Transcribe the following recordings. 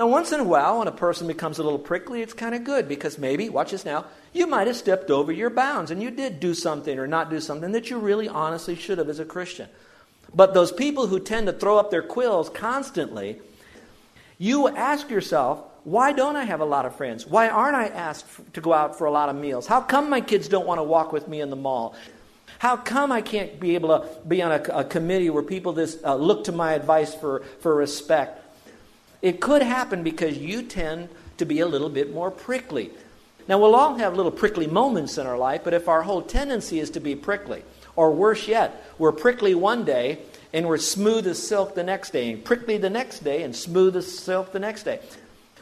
Now, once in a while, when a person becomes a little prickly, it's kind of good because maybe, watch this now, you might have stepped over your bounds and you did do something or not do something that you really honestly should have as a Christian. But those people who tend to throw up their quills constantly, you ask yourself, why don't I have a lot of friends? Why aren't I asked to go out for a lot of meals? How come my kids don't want to walk with me in the mall? How come I can't be able to be on a, a committee where people just uh, look to my advice for, for respect? It could happen because you tend to be a little bit more prickly. Now, we'll all have little prickly moments in our life, but if our whole tendency is to be prickly, or worse yet, we're prickly one day and we're smooth as silk the next day, and prickly the next day and smooth as silk the next day.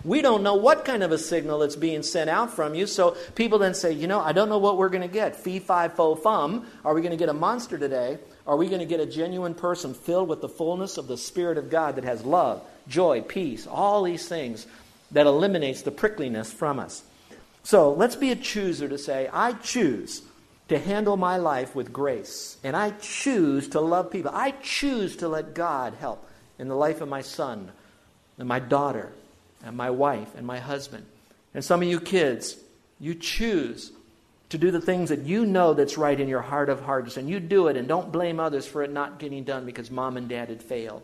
We don't know what kind of a signal that's being sent out from you, so people then say, you know, I don't know what we're going to get. Fee, fi, fo, fum. Are we going to get a monster today? Are we going to get a genuine person filled with the fullness of the Spirit of God that has love, joy, peace, all these things that eliminates the prickliness from us. So let's be a chooser to say, I choose to handle my life with grace, and I choose to love people. I choose to let God help in the life of my son and my daughter and my wife and my husband. And some of you kids, you choose to do the things that you know that's right in your heart of hearts, and you do it, and don't blame others for it not getting done because mom and dad had failed.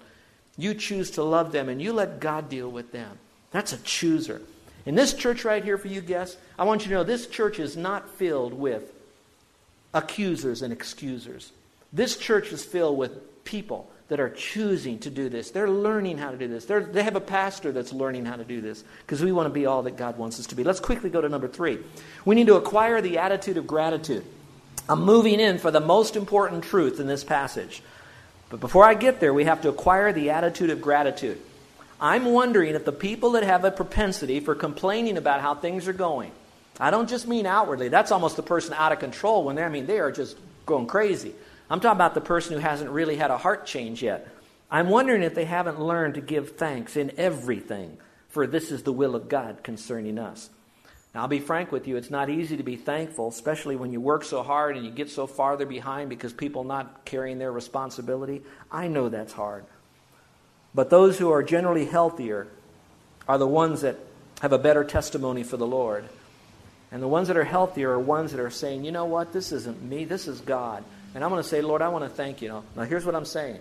You choose to love them and you let God deal with them. That's a chooser. In this church right here for you guests, I want you to know this church is not filled with accusers and excusers. This church is filled with people that are choosing to do this. They're learning how to do this. They're, they have a pastor that's learning how to do this because we want to be all that God wants us to be. Let's quickly go to number three. We need to acquire the attitude of gratitude. I'm moving in for the most important truth in this passage. But before I get there, we have to acquire the attitude of gratitude. I'm wondering if the people that have a propensity for complaining about how things are going, I don't just mean outwardly, that's almost the person out of control when they're, I mean, they are just going crazy. I'm talking about the person who hasn't really had a heart change yet. I'm wondering if they haven't learned to give thanks in everything, for this is the will of God concerning us. Now, I'll be frank with you, it's not easy to be thankful, especially when you work so hard and you get so farther behind because people not carrying their responsibility. I know that's hard. But those who are generally healthier are the ones that have a better testimony for the Lord. And the ones that are healthier are ones that are saying, you know what, this isn't me, this is God. And I'm going to say, Lord, I want to thank you. Now, here's what I'm saying.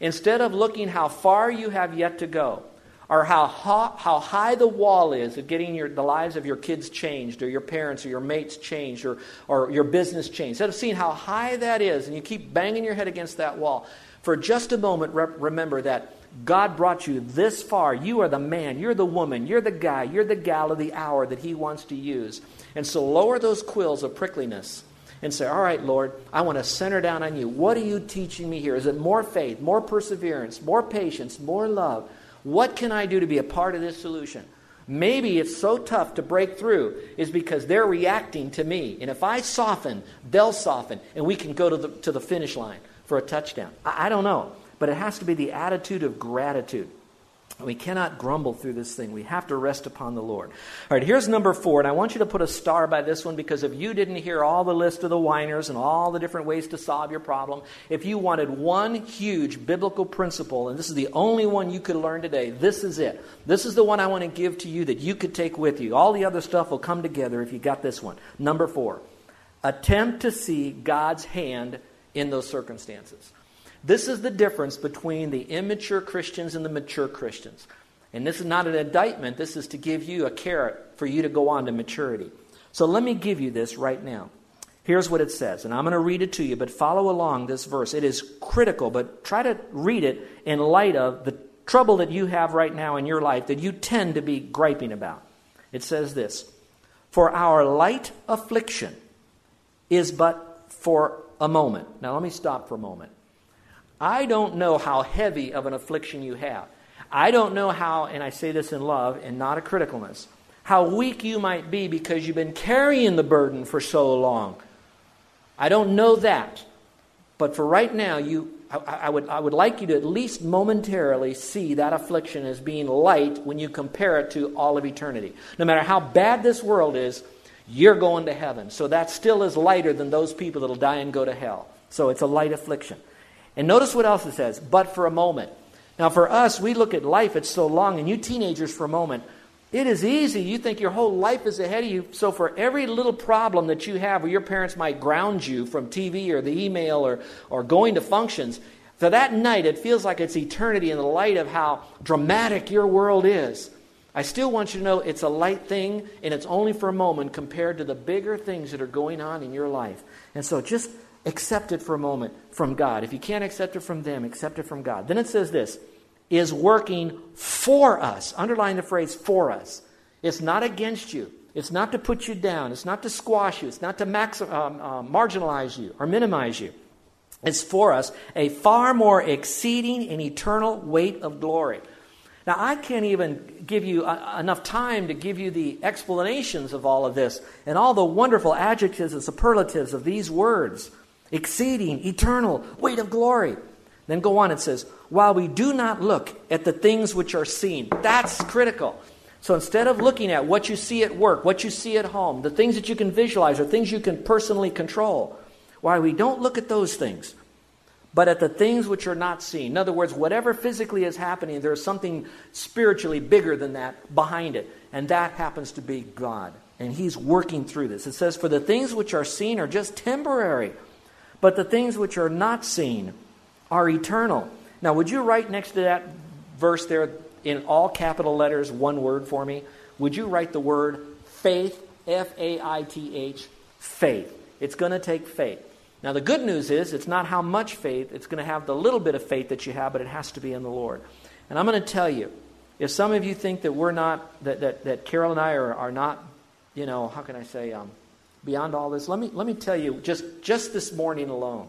Instead of looking how far you have yet to go, or how, how high the wall is of getting your, the lives of your kids changed, or your parents, or your mates changed, or, or your business changed. Instead of seeing how high that is, and you keep banging your head against that wall, for just a moment, re- remember that God brought you this far. You are the man, you're the woman, you're the guy, you're the gal of the hour that He wants to use. And so lower those quills of prickliness and say, All right, Lord, I want to center down on you. What are you teaching me here? Is it more faith, more perseverance, more patience, more love? What can I do to be a part of this solution? Maybe it's so tough to break through is because they're reacting to me. And if I soften, they'll soften, and we can go to the, to the finish line for a touchdown. I, I don't know. But it has to be the attitude of gratitude. We cannot grumble through this thing. We have to rest upon the Lord. All right, here's number four, and I want you to put a star by this one because if you didn't hear all the list of the whiners and all the different ways to solve your problem, if you wanted one huge biblical principle, and this is the only one you could learn today, this is it. This is the one I want to give to you that you could take with you. All the other stuff will come together if you got this one. Number four, attempt to see God's hand in those circumstances. This is the difference between the immature Christians and the mature Christians. And this is not an indictment, this is to give you a carrot for you to go on to maturity. So let me give you this right now. Here's what it says, and I'm going to read it to you, but follow along this verse. It is critical, but try to read it in light of the trouble that you have right now in your life that you tend to be griping about. It says this For our light affliction is but for a moment. Now, let me stop for a moment. I don't know how heavy of an affliction you have. I don't know how, and I say this in love and not a criticalness, how weak you might be because you've been carrying the burden for so long. I don't know that. But for right now, you, I, I, would, I would like you to at least momentarily see that affliction as being light when you compare it to all of eternity. No matter how bad this world is, you're going to heaven. So that still is lighter than those people that'll die and go to hell. So it's a light affliction. And notice what else it says, but for a moment. Now, for us, we look at life, it's so long, and you teenagers, for a moment, it is easy. You think your whole life is ahead of you. So, for every little problem that you have where your parents might ground you from TV or the email or, or going to functions, for that night, it feels like it's eternity in the light of how dramatic your world is. I still want you to know it's a light thing and it's only for a moment compared to the bigger things that are going on in your life. And so just accept it for a moment from God. If you can't accept it from them, accept it from God. Then it says this is working for us. Underline the phrase for us. It's not against you. It's not to put you down. It's not to squash you. It's not to uh, marginalize you or minimize you. It's for us a far more exceeding and eternal weight of glory. Now, I can't even give you uh, enough time to give you the explanations of all of this and all the wonderful adjectives and superlatives of these words exceeding, eternal, weight of glory. Then go on, it says, while we do not look at the things which are seen. That's critical. So instead of looking at what you see at work, what you see at home, the things that you can visualize or things you can personally control, why we don't look at those things, but at the things which are not seen. In other words, whatever physically is happening, there's something spiritually bigger than that behind it. And that happens to be God. And He's working through this. It says, For the things which are seen are just temporary, but the things which are not seen are eternal. Now, would you write next to that verse there in all capital letters one word for me? Would you write the word faith, F A I T H, faith? It's going to take faith. Now, the good news is it's not how much faith, it's going to have the little bit of faith that you have, but it has to be in the Lord. And I'm going to tell you, if some of you think that we're not, that, that, that Carol and I are, are not, you know, how can I say, um, beyond all this, let me, let me tell you, just, just this morning alone,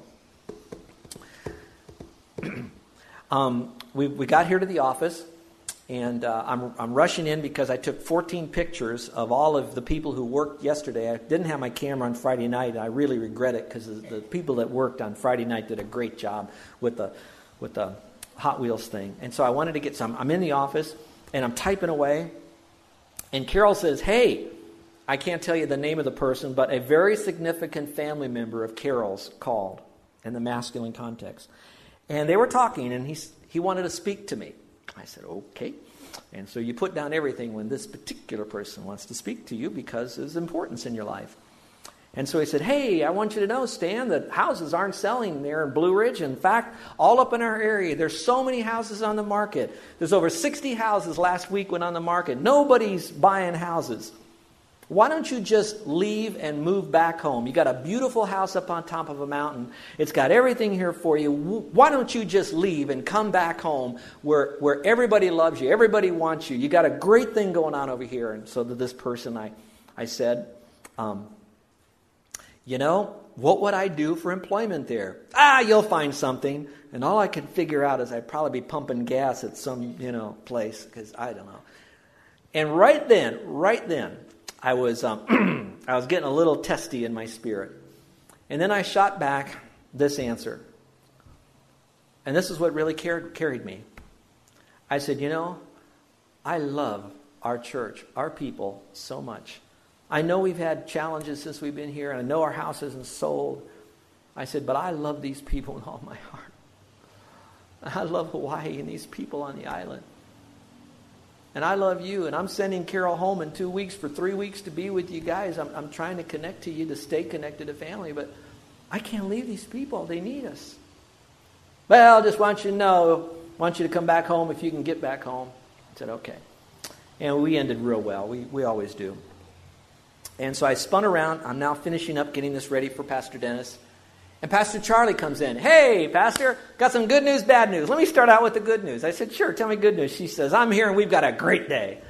um, we, we got here to the office, and uh, I'm, I'm rushing in because I took 14 pictures of all of the people who worked yesterday. I didn't have my camera on Friday night, and I really regret it because the people that worked on Friday night did a great job with the, with the Hot Wheels thing. And so I wanted to get some. I'm in the office, and I'm typing away, and Carol says, Hey, I can't tell you the name of the person, but a very significant family member of Carol's called in the masculine context. And they were talking, and he, he wanted to speak to me. I said, okay. And so you put down everything when this particular person wants to speak to you because there's importance in your life. And so he said, Hey, I want you to know, Stan, that houses aren't selling there in Blue Ridge. In fact, all up in our area, there's so many houses on the market. There's over 60 houses last week went on the market. Nobody's buying houses. Why don't you just leave and move back home? You got a beautiful house up on top of a mountain. It's got everything here for you. Why don't you just leave and come back home where, where everybody loves you, everybody wants you? You got a great thing going on over here. And so to this person, I, I said, um, you know, what would I do for employment there? Ah, you'll find something. And all I could figure out is I'd probably be pumping gas at some, you know, place because I don't know. And right then, right then, I was, um, I was getting a little testy in my spirit. And then I shot back this answer. And this is what really carried, carried me. I said, You know, I love our church, our people, so much. I know we've had challenges since we've been here, and I know our house isn't sold. I said, But I love these people with all my heart. I love Hawaii and these people on the island. And I love you, and I'm sending Carol home in two weeks for three weeks to be with you guys. I'm, I'm trying to connect to you to stay connected to family, but I can't leave these people. They need us. Well, just want you to know, want you to come back home if you can get back home. I said, okay. And we ended real well. We, we always do. And so I spun around. I'm now finishing up getting this ready for Pastor Dennis. And Pastor Charlie comes in. Hey, Pastor, got some good news, bad news. Let me start out with the good news. I said, Sure, tell me good news. She says, I'm here and we've got a great day.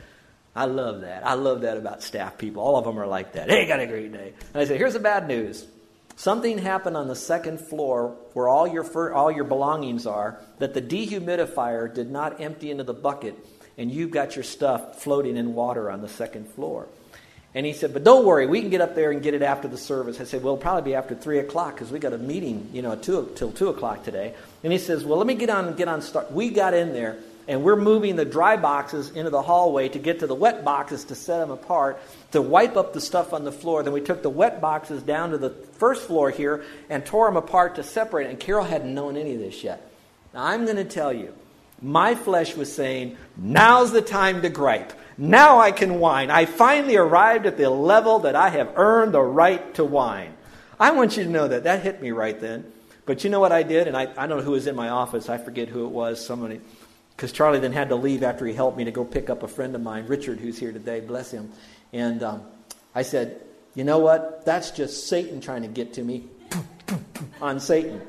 I love that. I love that about staff people. All of them are like that. Hey, got a great day. And I said, Here's the bad news. Something happened on the second floor where all your, fir- all your belongings are that the dehumidifier did not empty into the bucket, and you've got your stuff floating in water on the second floor. And he said, But don't worry, we can get up there and get it after the service. I said, Well, it'll probably be after 3 o'clock because we got a meeting, you know, two, till 2 o'clock today. And he says, Well, let me get on and get on start. We got in there and we're moving the dry boxes into the hallway to get to the wet boxes to set them apart, to wipe up the stuff on the floor. Then we took the wet boxes down to the first floor here and tore them apart to separate. And Carol hadn't known any of this yet. Now, I'm going to tell you, my flesh was saying, Now's the time to gripe. Now I can whine. I finally arrived at the level that I have earned the right to whine. I want you to know that. That hit me right then. But you know what I did? And I, I don't know who was in my office. I forget who it was. Somebody. Because Charlie then had to leave after he helped me to go pick up a friend of mine, Richard, who's here today. Bless him. And um, I said, You know what? That's just Satan trying to get to me on Satan.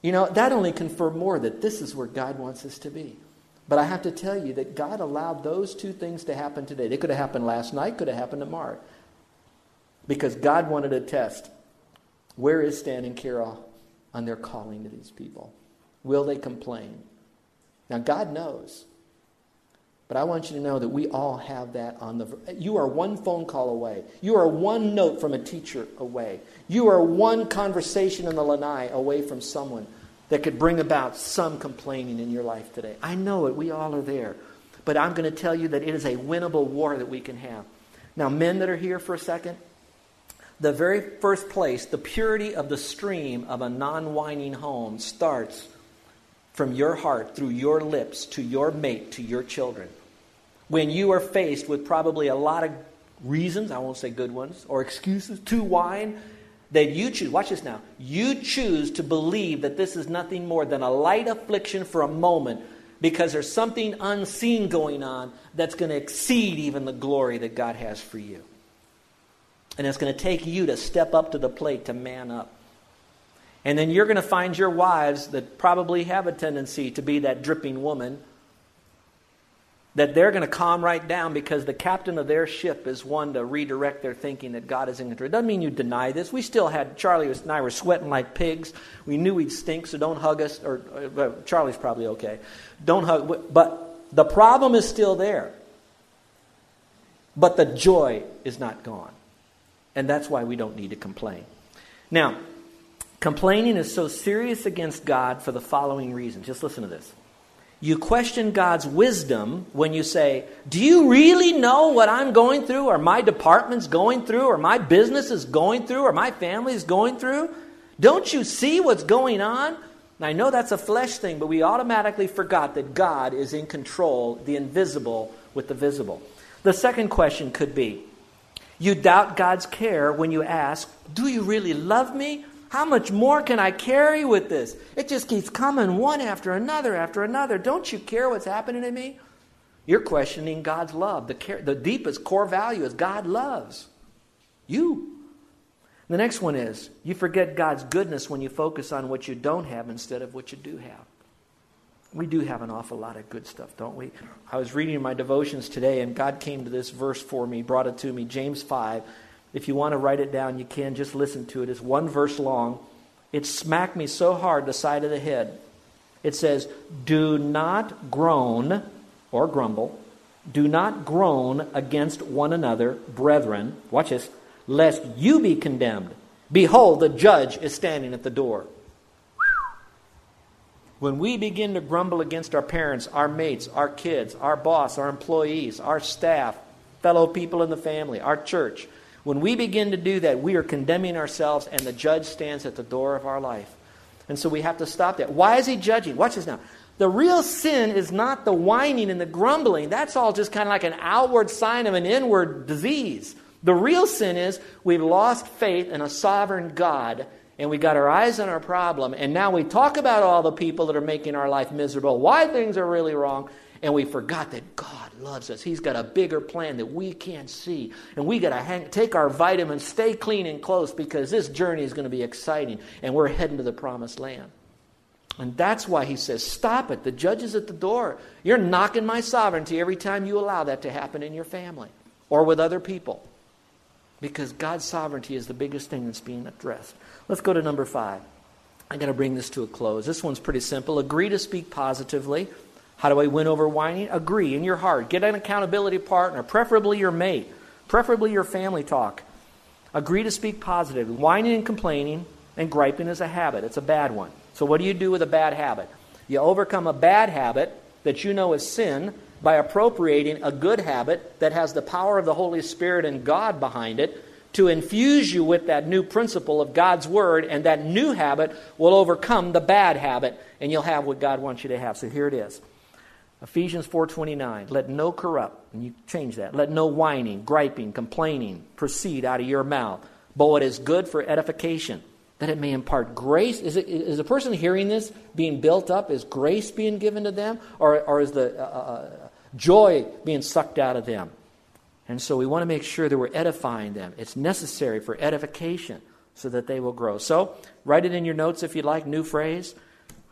You know, that only confirmed more that this is where God wants us to be. But I have to tell you that God allowed those two things to happen today. They could have happened last night, could have happened tomorrow. Because God wanted to test where is Stan and Carol on their calling to these people? Will they complain? Now, God knows. But I want you to know that we all have that on the. You are one phone call away. You are one note from a teacher away. You are one conversation in the lanai away from someone that could bring about some complaining in your life today. I know it. We all are there. But I'm going to tell you that it is a winnable war that we can have. Now, men that are here for a second, the very first place, the purity of the stream of a non whining home starts from your heart, through your lips, to your mate, to your children. When you are faced with probably a lot of reasons, I won't say good ones, or excuses to whine, that you choose, watch this now, you choose to believe that this is nothing more than a light affliction for a moment because there's something unseen going on that's going to exceed even the glory that God has for you. And it's going to take you to step up to the plate to man up. And then you're going to find your wives that probably have a tendency to be that dripping woman that they're going to calm right down because the captain of their ship is one to redirect their thinking that God is in control. It doesn't mean you deny this. We still had, Charlie and I were sweating like pigs. We knew we'd stink, so don't hug us. Or uh, Charlie's probably okay. Don't hug. But the problem is still there. But the joy is not gone. And that's why we don't need to complain. Now, complaining is so serious against God for the following reason. Just listen to this. You question God's wisdom when you say, Do you really know what I'm going through, or my department's going through, or my business is going through, or my family is going through? Don't you see what's going on? And I know that's a flesh thing, but we automatically forgot that God is in control, the invisible with the visible. The second question could be You doubt God's care when you ask, Do you really love me? How much more can I carry with this? It just keeps coming one after another after another. Don't you care what's happening to me? You're questioning God's love. The, care, the deepest core value is God loves you. The next one is you forget God's goodness when you focus on what you don't have instead of what you do have. We do have an awful lot of good stuff, don't we? I was reading my devotions today, and God came to this verse for me, brought it to me, James 5. If you want to write it down, you can. Just listen to it. It's one verse long. It smacked me so hard the side of the head. It says, Do not groan or grumble. Do not groan against one another, brethren. Watch this. Lest you be condemned. Behold, the judge is standing at the door. When we begin to grumble against our parents, our mates, our kids, our boss, our employees, our staff, fellow people in the family, our church, when we begin to do that, we are condemning ourselves, and the judge stands at the door of our life. And so we have to stop that. Why is he judging? Watch this now. The real sin is not the whining and the grumbling. That's all just kind of like an outward sign of an inward disease. The real sin is we've lost faith in a sovereign God and we got our eyes on our problem and now we talk about all the people that are making our life miserable, why things are really wrong, and we forgot that God loves us. He's got a bigger plan that we can't see. And we got to take our vitamins, stay clean and close because this journey is going to be exciting and we're heading to the promised land. And that's why he says, Stop it. The judge is at the door. You're knocking my sovereignty every time you allow that to happen in your family or with other people. Because God's sovereignty is the biggest thing that's being addressed. Let's go to number five. I got to bring this to a close. This one's pretty simple. Agree to speak positively. How do I win over whining? Agree in your heart. Get an accountability partner, preferably your mate, preferably your family talk. Agree to speak positive. Whining and complaining and griping is a habit, it's a bad one. So, what do you do with a bad habit? You overcome a bad habit that you know is sin by appropriating a good habit that has the power of the Holy Spirit and God behind it to infuse you with that new principle of God's Word, and that new habit will overcome the bad habit, and you'll have what God wants you to have. So here it is. Ephesians 4:29 Let no corrupt and you change that let no whining griping complaining proceed out of your mouth but what is good for edification that it may impart grace is, it, is a person hearing this being built up is grace being given to them or, or is the uh, uh, uh joy being sucked out of them and so we want to make sure that we're edifying them. It's necessary for edification so that they will grow. So write it in your notes if you'd like. New phrase.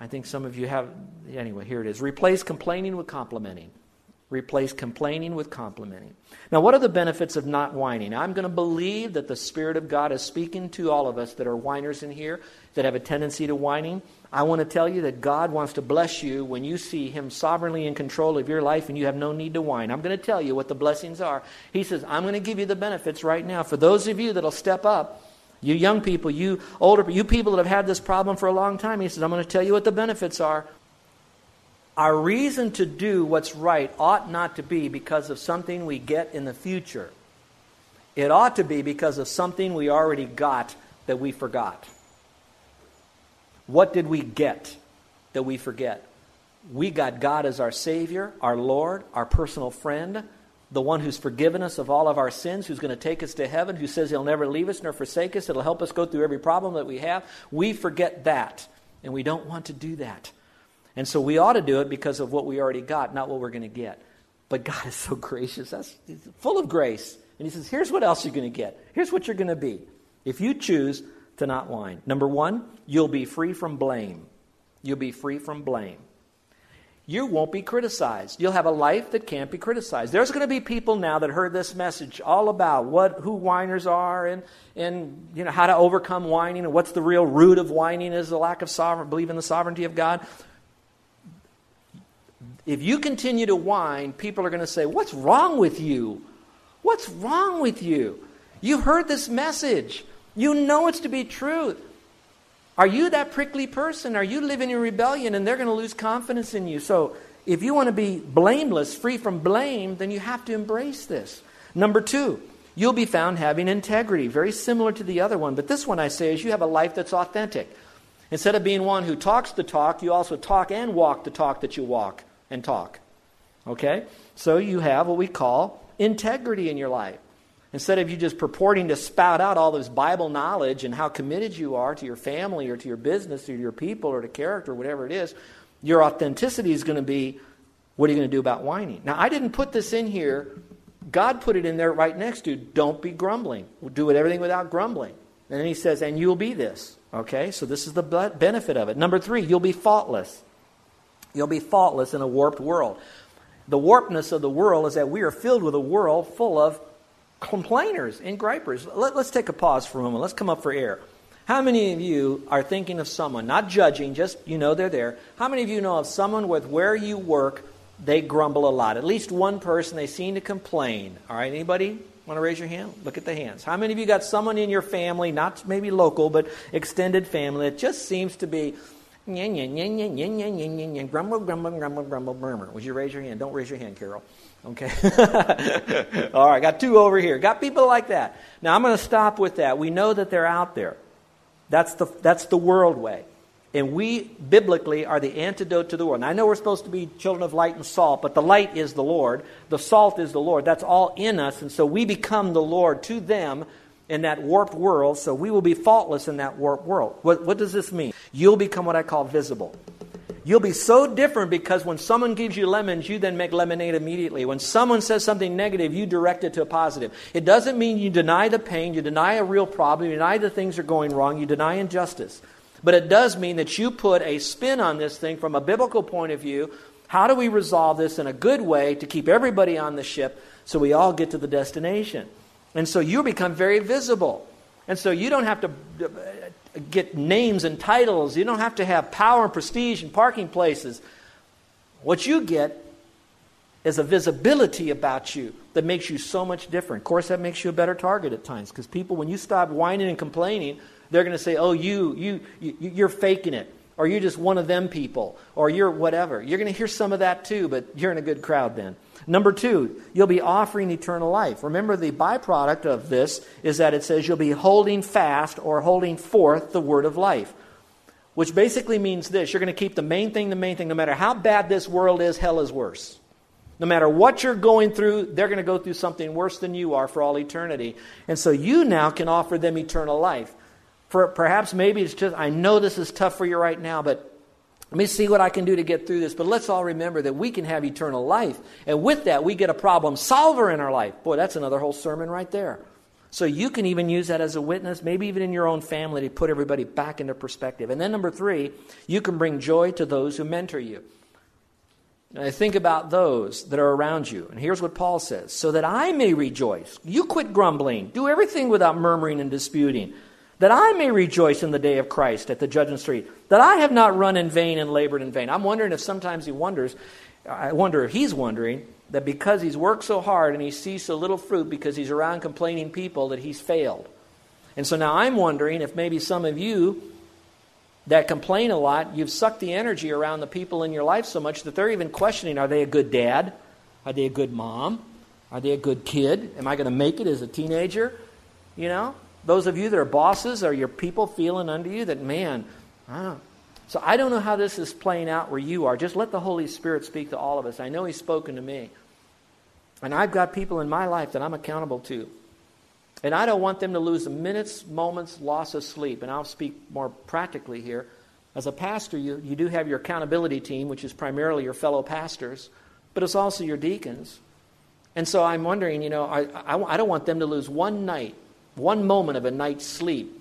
I think some of you have. Anyway, here it is. Replace complaining with complimenting. Replace complaining with complimenting. Now, what are the benefits of not whining? I'm going to believe that the Spirit of God is speaking to all of us that are whiners in here, that have a tendency to whining. I want to tell you that God wants to bless you when you see Him sovereignly in control of your life and you have no need to whine. I'm going to tell you what the blessings are. He says, I'm going to give you the benefits right now. For those of you that'll step up, you young people, you older, you people that have had this problem for a long time, He says, I'm going to tell you what the benefits are. Our reason to do what's right ought not to be because of something we get in the future. It ought to be because of something we already got that we forgot. What did we get that we forget? We got God as our Savior, our Lord, our personal friend, the one who's forgiven us of all of our sins, who's going to take us to heaven, who says he'll never leave us nor forsake us, it'll help us go through every problem that we have. We forget that, and we don't want to do that. And so we ought to do it because of what we already got, not what we're going to get. But God is so gracious. That's full of grace. And he says, here's what else you're going to get. Here's what you're going to be. If you choose to not whine. Number one, you'll be free from blame. You'll be free from blame. You won't be criticized. You'll have a life that can't be criticized. There's going to be people now that heard this message all about what who whiners are and and you know how to overcome whining and what's the real root of whining is the lack of sovereign believe in the sovereignty of God. If you continue to whine, people are going to say, "What's wrong with you? What's wrong with you? You heard this message. You know it's to be truth. Are you that prickly person? Are you living in rebellion and they're going to lose confidence in you? So, if you want to be blameless, free from blame, then you have to embrace this. Number two, you'll be found having integrity, very similar to the other one. But this one I say is you have a life that's authentic. Instead of being one who talks the talk, you also talk and walk the talk that you walk and talk. Okay? So you have what we call integrity in your life. Instead of you just purporting to spout out all this Bible knowledge and how committed you are to your family or to your business or your people or to character, or whatever it is, your authenticity is going to be what are you going to do about whining? Now, I didn't put this in here. God put it in there right next to don't be grumbling. Do it everything without grumbling. And then he says, and you'll be this. Okay, so this is the benefit of it. Number three, you'll be faultless. You'll be faultless in a warped world. The warpedness of the world is that we are filled with a world full of complainers and gripers. Let, us take a pause for a moment. Let's come up for air. How many of you are thinking of someone, not judging, just you know they're there? How many of you know of someone with where you work, they grumble a lot? At least one person, they seem to complain. All right, anybody want to raise your hand? Look at the hands. How many of you got someone in your family, not maybe local, but extended family, that just seems to be grumble, grumble, grumble, grumble, murmur? Would you raise your hand? Don't raise your hand, Carol. Okay. All right, got two over here. Got people like that. Now I'm going to stop with that. We know that they're out there. That's the, that's the world way. And we, biblically, are the antidote to the world. Now, I know we're supposed to be children of light and salt, but the light is the Lord. The salt is the Lord. That's all in us. And so we become the Lord to them in that warped world. So we will be faultless in that warped world. What, what does this mean? You'll become what I call visible. You'll be so different because when someone gives you lemons, you then make lemonade immediately. When someone says something negative, you direct it to a positive. It doesn't mean you deny the pain, you deny a real problem, you deny the things are going wrong, you deny injustice. But it does mean that you put a spin on this thing from a biblical point of view. How do we resolve this in a good way to keep everybody on the ship so we all get to the destination? And so you become very visible. And so you don't have to uh, get names and titles. You don't have to have power and prestige and parking places. What you get is a visibility about you that makes you so much different. Of course, that makes you a better target at times because people, when you stop whining and complaining, they're going to say, "Oh, you, you, you, you're faking it." Or you're just one of them people, or you're whatever. You're going to hear some of that too, but you're in a good crowd then. Number two, you'll be offering eternal life. Remember, the byproduct of this is that it says you'll be holding fast or holding forth the word of life, which basically means this you're going to keep the main thing the main thing. No matter how bad this world is, hell is worse. No matter what you're going through, they're going to go through something worse than you are for all eternity. And so you now can offer them eternal life. For perhaps maybe it's just, I know this is tough for you right now, but let me see what I can do to get through this. But let's all remember that we can have eternal life. And with that, we get a problem solver in our life. Boy, that's another whole sermon right there. So you can even use that as a witness, maybe even in your own family, to put everybody back into perspective. And then number three, you can bring joy to those who mentor you. And I think about those that are around you. And here's what Paul says so that I may rejoice. You quit grumbling. Do everything without murmuring and disputing that I may rejoice in the day of Christ at the judgment street, that I have not run in vain and labored in vain. I'm wondering if sometimes he wonders, I wonder if he's wondering that because he's worked so hard and he sees so little fruit because he's around complaining people that he's failed. And so now I'm wondering if maybe some of you that complain a lot, you've sucked the energy around the people in your life so much that they're even questioning are they a good dad? Are they a good mom? Are they a good kid? Am I going to make it as a teenager? You know? Those of you that are bosses, are your people feeling under you that, man, I don't. So I don't know how this is playing out where you are. Just let the Holy Spirit speak to all of us. I know He's spoken to me. And I've got people in my life that I'm accountable to. And I don't want them to lose minute's, moment's loss of sleep. And I'll speak more practically here. As a pastor, you, you do have your accountability team, which is primarily your fellow pastors, but it's also your deacons. And so I'm wondering, you know, I, I, I don't want them to lose one night one moment of a night's sleep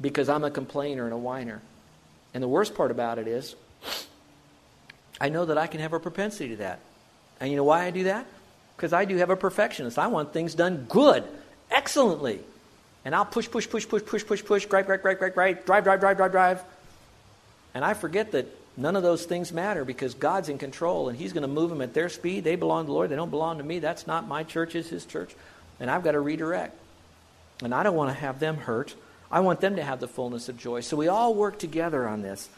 because I'm a complainer and a whiner. And the worst part about it is, I know that I can have a propensity to that. And you know why I do that? Because I do have a perfectionist. I want things done good, excellently. And I'll push, push, push, push, push, push, push, gripe, gripe, gripe, gripe, gripe, drive, drive, drive, drive, drive. And I forget that none of those things matter because God's in control and He's going to move them at their speed. They belong to the Lord. They don't belong to me. That's not my church, it's His church. And I've got to redirect. And I don't want to have them hurt. I want them to have the fullness of joy. So we all work together on this.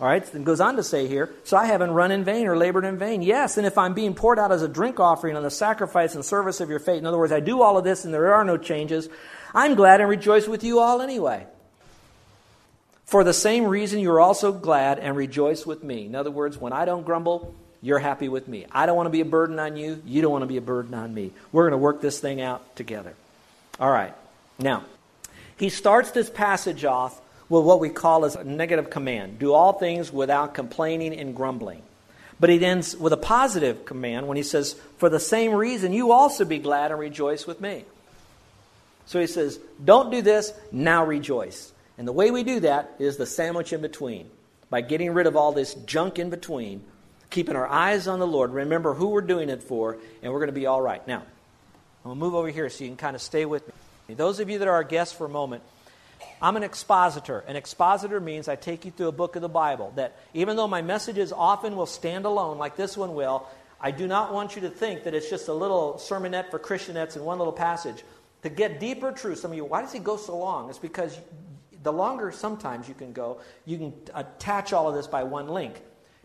All right, then goes on to say here, so I haven't run in vain or labored in vain. Yes, and if I'm being poured out as a drink offering on the sacrifice and service of your faith, in other words, I do all of this and there are no changes, I'm glad and rejoice with you all anyway. For the same reason, you are also glad and rejoice with me. In other words, when I don't grumble, you're happy with me. I don't want to be a burden on you. You don't want to be a burden on me. We're going to work this thing out together. All right. Now, he starts this passage off with what we call as a negative command do all things without complaining and grumbling. But he ends with a positive command when he says, For the same reason, you also be glad and rejoice with me. So he says, Don't do this, now rejoice. And the way we do that is the sandwich in between. By getting rid of all this junk in between, keeping our eyes on the Lord, remember who we're doing it for, and we're going to be all right. Now, I'm going to move over here so you can kind of stay with me. Those of you that are our guests for a moment, I'm an expositor. An expositor means I take you through a book of the Bible. That even though my messages often will stand alone, like this one will, I do not want you to think that it's just a little sermonette for Christianettes in one little passage. To get deeper truth, some of you, why does he go so long? It's because the longer sometimes you can go, you can attach all of this by one link.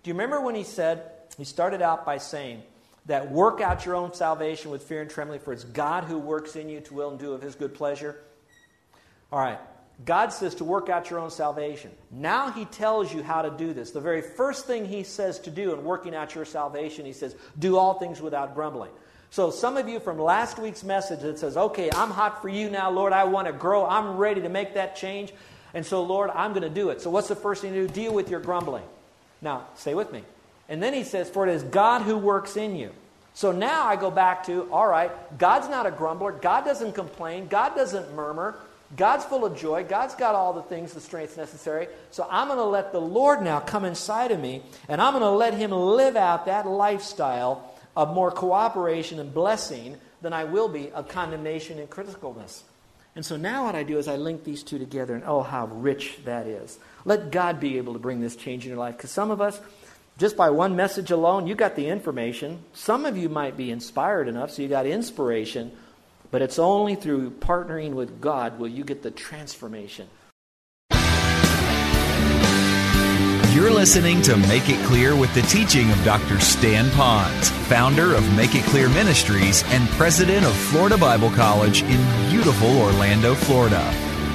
Do you remember when he said, he started out by saying, that work out your own salvation with fear and trembling, for it's God who works in you to will and do of his good pleasure. All right. God says to work out your own salvation. Now he tells you how to do this. The very first thing he says to do in working out your salvation, he says, do all things without grumbling. So some of you from last week's message that says, okay, I'm hot for you now, Lord. I want to grow. I'm ready to make that change. And so, Lord, I'm going to do it. So what's the first thing to do? Deal with your grumbling. Now, stay with me. And then he says, For it is God who works in you. So now I go back to, all right, God's not a grumbler. God doesn't complain. God doesn't murmur. God's full of joy. God's got all the things, the strengths necessary. So I'm going to let the Lord now come inside of me, and I'm going to let Him live out that lifestyle of more cooperation and blessing than I will be of condemnation and criticalness. And so now what I do is I link these two together, and oh, how rich that is. Let God be able to bring this change in your life. Because some of us, just by one message alone, you got the information. Some of you might be inspired enough, so you got inspiration. But it's only through partnering with God will you get the transformation. You're listening to Make It Clear with the teaching of Dr. Stan Ponz, founder of Make It Clear Ministries and president of Florida Bible College in beautiful Orlando, Florida.